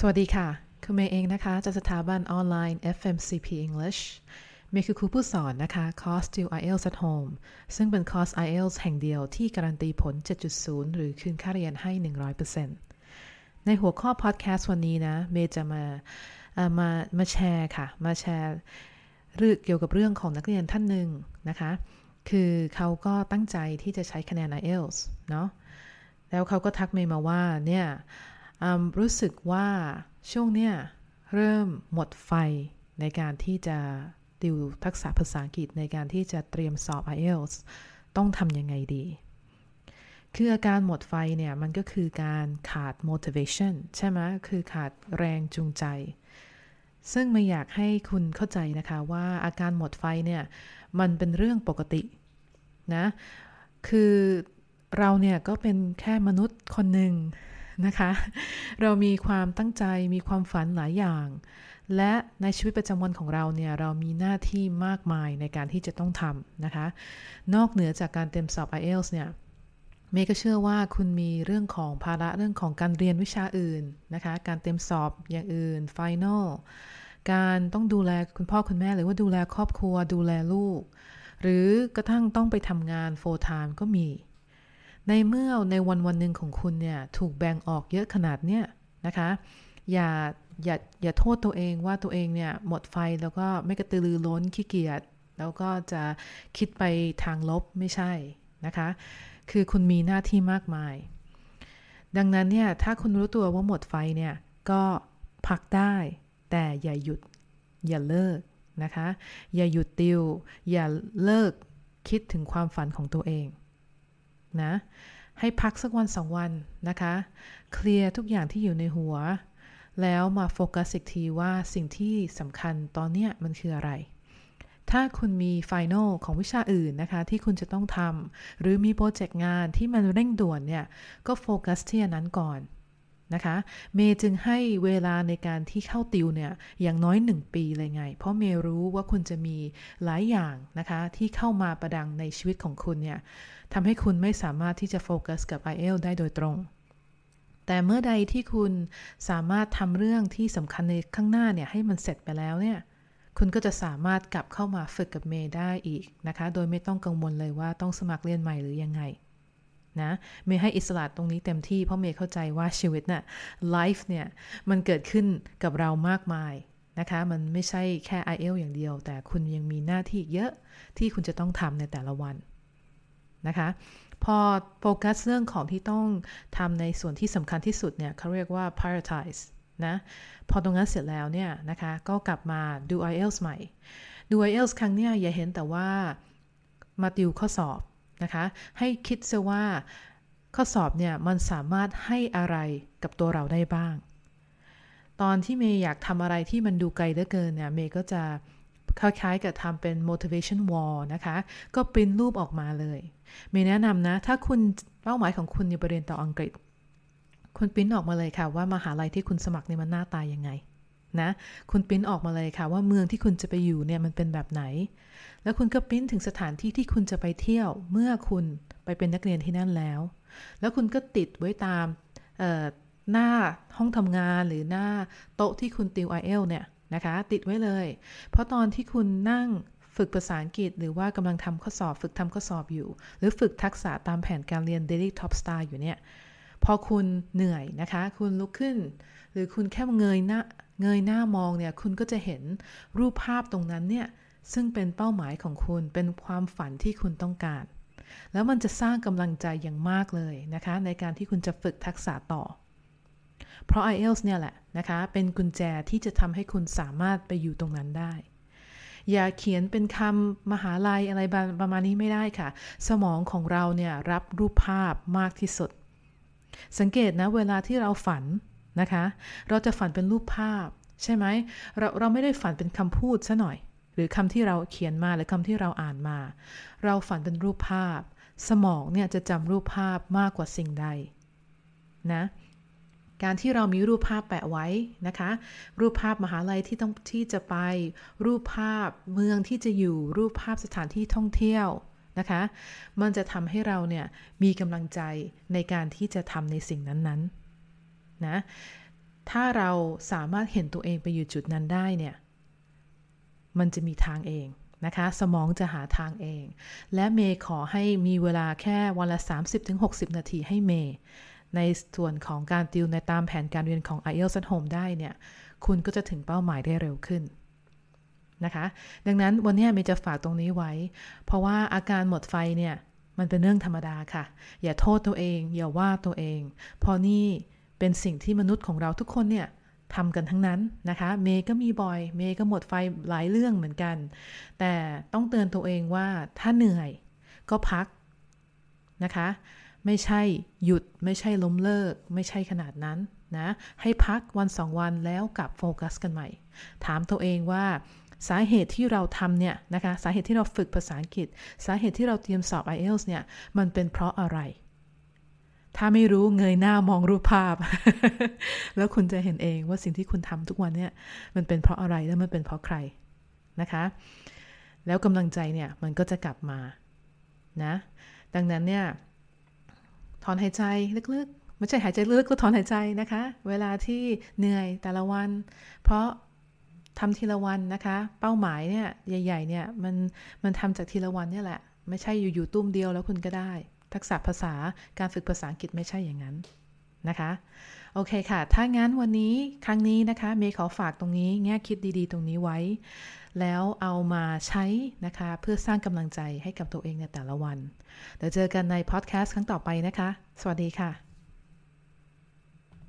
สวัสดีค่ะ คือเมย์เองนะคะ จากสถาบันออนไลน์ FMCP English เมย์คือครูผู้สอนนะคะคอร์ส Do IELTS at Home ซึ่งเป็นคอร์ส IELTS แห่งเดียวที่การันตีผล 7.0 หรือคืนค่าเรียนให้ 100%ในหัวข้อพอดแคสต์วันนี้นะ เมย์จะมามามาแชร์ค่ะ มาแชร์เรื่องเกี่ยวกับเรื่องของนักเรียนท่านหนึ่งนะคะ คือเขาก็ตั้งใจที่จะใช้คะแนน IELTS เนาะแล้วเขาก็ทักเมย์มาว่าเนี่ย รู้สึกว่าช่วงเนี้ยเริ่มหมดไฟในการที่จะติวทักษะภาษาอังกฤษในการที่จะเตรียมสอบ IELTS ต้องทำยังไงดี คืออาการหมดไฟเนี่ย มันก็คือการขาด motivation ใช่ไหมคือขาดแรงจูงใจ ซึ่งไม่อยากให้คุณเข้าใจนะคะว่าอาการหมดไฟเนี่ย มันเป็นเรื่องปกตินะ คือเราเนี่ยก็เป็นแค่มนุษย์คนหนึ่ง นะคะ เรามีความตั้งใจมีความฝันหลายอย่าง และในชีวิตประจำวันของเราเนี่ยเรามีหน้าที่มากมายในการที่จะต้องทำนะคะ นอกเหนือจากการเต็มสอบ IELTS เนี่ยเมย์ก็เชื่อว่าคุณมีเรื่องของภาระเรื่องของการเรียนวิชาอื่นนะคะ การเต็มสอบอย่างอื่น Final การต้องดูแลคุณพ่อคุณแม่หรือว่าดูแลครอบครัวดูแลลูก หรือกระทั่งต้องไปทำงาน full time ก็มี ในเมื่อในวันวันหนึ่งของคุณเนี่ยถูกแบ่งออกเยอะขนาดเนี้ยนะคะ อย่าอย่าอย่าโทษตัวเองว่าตัวเองเนี่ยหมดไฟแล้วก็ไม่กระตือรือร้นขี้เกียจแล้วก็จะคิดไปทางลบไม่ใช่นะคะ คือคุณมีหน้าที่มากมาย ดังนั้นเนี่ยถ้าคุณรู้ตัวว่าหมดไฟเนี่ยก็พักได้ แต่อย่าหยุดอย่าเลิกนะคะ อย่าหยุดติว อย่าเลิกคิดถึงความฝันของตัวเอง นะ ให้พักสักวันสองวันนะคะ เคลียร์ทุกอย่างที่อยู่ในหัว แล้วมาโฟกัสอีกทีว่าสิ่งที่สำคัญตอนเนี้ยมันคืออะไร ถ้าคุณมี final ของวิชาอื่นนะคะ ที่คุณจะต้องทำหรือมีโปรเจกต์งานที่มันเร่งด่วนเนี่ย ก็โฟกัสที่อันนั้นก่อน นะคะ เมย์จึงให้เวลาในการที่เข้าติวเนี่ยอย่างน้อย 1 ปีเลยไง เพราะเมย์รู้ว่าคุณจะมีหลายอย่างนะคะ ที่เข้ามาประดังในชีวิตของคุณเนี่ยทำให้คุณไม่สามารถที่จะโฟกัสกับ i อ l ได้โดยตรง แต่เมื่อใดที่คุณสามารถทำเรื่องที่สำคัญในข้างหน้าเนี่ยให้มันเสร็จไปแล้วเนี่ยคุณก็จะสามารถกลับเข้ามาฝึกกับเมย์ได้อีกนะคะ โดยไม่ต้องกังวลเลยว่าต้องสมัครเรียนใหม่หรือยังไง นะเมย์ให้อิสระตรงนี้เต็มที่เพราะเมย์เข้าใจว่าชีวิตนะ่ะไลฟ์เนี่ย มันเกิดขึ้นกับเรามากมายนะคะ มันไม่ใช่แค่ i อ l อย่างเดียว แต่คุณยังมีหน้าที่เยอะที่คุณจะต้องทำในแต่ละวันนะคะ พอโฟกัสเรื่องของที่ต้องทำในส่วนที่สำคัญที่สุดเนี่ยเขาเรียกว่า prioritize นะ พอตรงนั้นเสร็จแล้วเนี่ยนะคะ ก็กลับมาดู IELTS ใหม่ดู IELTS ครั้งเนี้ยอย่าเห็นแต่ว่ามาติวข้อสอบ นะคะ ให้คิดซะว่าข้อสอบเนี่ยมันสามารถให้อะไรกับตัวเราได้บ้าง ตอนที่เมย์อยากทำอะไรที่มันดูไกลเหลือเกินเนี่ยเมย์ก็จะคล้ายๆกับทำเป็น motivation wall นะคะ ก็ปริ้นรูปออกมาเลย เมย์แนะนำนะ ถ้าคุณเป้าหมายของคุณอยู่ประเรียนต่ออังกฤษ คุณปริ้นออกมาเลยค่ะว่ามหาลัยที่คุณสมัครเนี่ยมันหน้าตายยังไง นะคุณปิ้นออกมาเลยค่ะว่าเมืองที่คุณจะไปอยู่เนี่ยมันเป็นแบบไหน แล้วคุณก็ปิ้นถึงสถานที่ที่คุณจะไปเที่ยวเมื่อคุณไปเป็นนักเรียนที่นั่นแล้ว แล้วคุณก็ติดไว้ตามหน้าห้องทำงานหรือหน้าโต๊ะที่คุณติว i อ l เนี่ยนะคะติดไว้เลย เพราะตอนที่คุณนั่งฝึกภาษาอังกฤษ หรือว่ากำลังทำข้อสอบ ฝึกทำข้อสอบอยู่ หรือฝึกทักษะตามแผนการเรียน Daily Top Star อยู่เนี่ย พอคุณเหนื่อยนะคะ คุณลุกขึ้น หรือคุณแค่เงยหน้าเงยหน้ามองเนี่ย คุณก็จะเห็นรูปภาพตรงนั้นเนี่ย ซึ่งเป็นเป้าหมายของคุณ เป็นความฝันที่คุณต้องการ แล้วมันจะสร้างกำลังใจอย่างมากเลยนะคะ ในการที่คุณจะฝึกทักษะต่อ เพราะ IELTS เนี่ยแหละนะคะ เป็นกุญแจที่จะทำให้คุณสามารถไปอยู่ตรงนั้นได้ อย่าเขียนเป็นคำมหาลัยอะไรประมาณนี้ไม่ได้ค่ะ สมองของเราเนี่ยรับรูปภาพมากที่สุด สังเกตนะเวลาที่เราฝันนะคะ เราจะฝันเป็นรูปภาพ ใช่ไหมเราเราไม่ได้ฝันเป็นคำพูดซะหน่อย หรือคำที่เราเขียนมาหรือคำที่เราอ่านมา เราฝันเป็นรูปภาพ สมองเนี่ยจะจำรูปภาพมากกว่าสิ่งใดนะการที่เรามีรูปภาพแปะไว้นะคะ รูปภาพมหาลัยที่ต้องที่จะไป รูปภาพเมืองที่จะอยู่ รูปภาพสถานที่ท่องเที่ยว นะคะ มันจะทำให้เราเนี่ยมีกำลังใจในการที่จะทำในสิ่งนั้นๆนะ ถ้าเราสามารถเห็นตัวเองไปอยู่จุดนั้นได้เนี่ย มันจะมีทางเองนะคะ สมองจะหาทางเอง และเมย์ขอให้มีเวลาแค่วันละ 30-60 นาทีให้เมย์ในส่วนของการติวในตามแผนการเรียนของ IELTS at Home ได้เนี่ย คุณก็จะถึงเป้าหมายได้เร็วขึ้น นะคะ ดังนั้นวันนี้เมย์จะฝากตรงนี้ไว้ เพราะว่าอาการหมดไฟเนี่ยมันเป็นเรื่องธรรมดาค่ะ อย่าโทษตัวเอง อย่าว่าตัวเองเพราะนี่เป็นสิ่งที่มนุษย์ของเราทุกคนเนี่ยทำกันทั้งนั้นนะคะ เมย์ก็มีบ่อย เมย์ก็หมดไฟหลายเรื่องเหมือนกัน แต่ต้องเตือนตัวเองว่าถ้าเหนื่อยก็พักนะคะ ไม่ใช่หยุดไม่ใช่ล้มเลิก ไม่ใช่ขนาดนั้นนะ ให้พักวันสองวันแล้วกลับโฟกัสกันใหม่ ถามตัวเองว่า สาเหตุที่เราทำเนี่ยนะคะสาเหตุที่เราฝึกภาษาอังกฤษ สาเหตุที่เราเตรียมสอบ IELTS เนี่ยมันเป็นเพราะอะไร ถ้าไม่รู้เงยหน้ามองรูปภาพ แล้วคุณจะเห็นเองว่าสิ่งที่คุณทำทุกวันเนี่ยมันเป็นเพราะอะไรและมันเป็นเพราะใครนะคะ แล้วกำลังใจเนี่ยมันก็จะกลับมานะดังนั้นเนี่ยถอนหายใจลึกๆ ไม่ใช่หายใจลึกก็ถอนหายใจนะคะ เวลาที่เหนื่อยแต่ละวัน เพราะ ทำทีละวันนะคะ เป้าหมายเนี่ยใหญ่ๆเนี่ยมันมันทำจากทีละวันเนี่ยแหละ ไม่ใช่อยู่ๆตุ้มเดียวแล้วคุณก็ได้ ทักษะภาษาการฝึกภาษาอังกฤษไม่ใช่อย่างนั้นนะคะ โอเคค่ะ ถ้างั้นวันนี้ครั้งนี้นะคะ เมย์ขอฝากตรงนี้ แง่คิดดีๆ ตรงนี้ไว้ แล้วเอามาใช้นะคะ เพื่อสร้างกำลังใจให้กับตัวเองในแต่ละวัน เดี๋ยวเจอกันในพอดแคสต์ครั้งต่อไปนะคะ สวัสดีค่ะ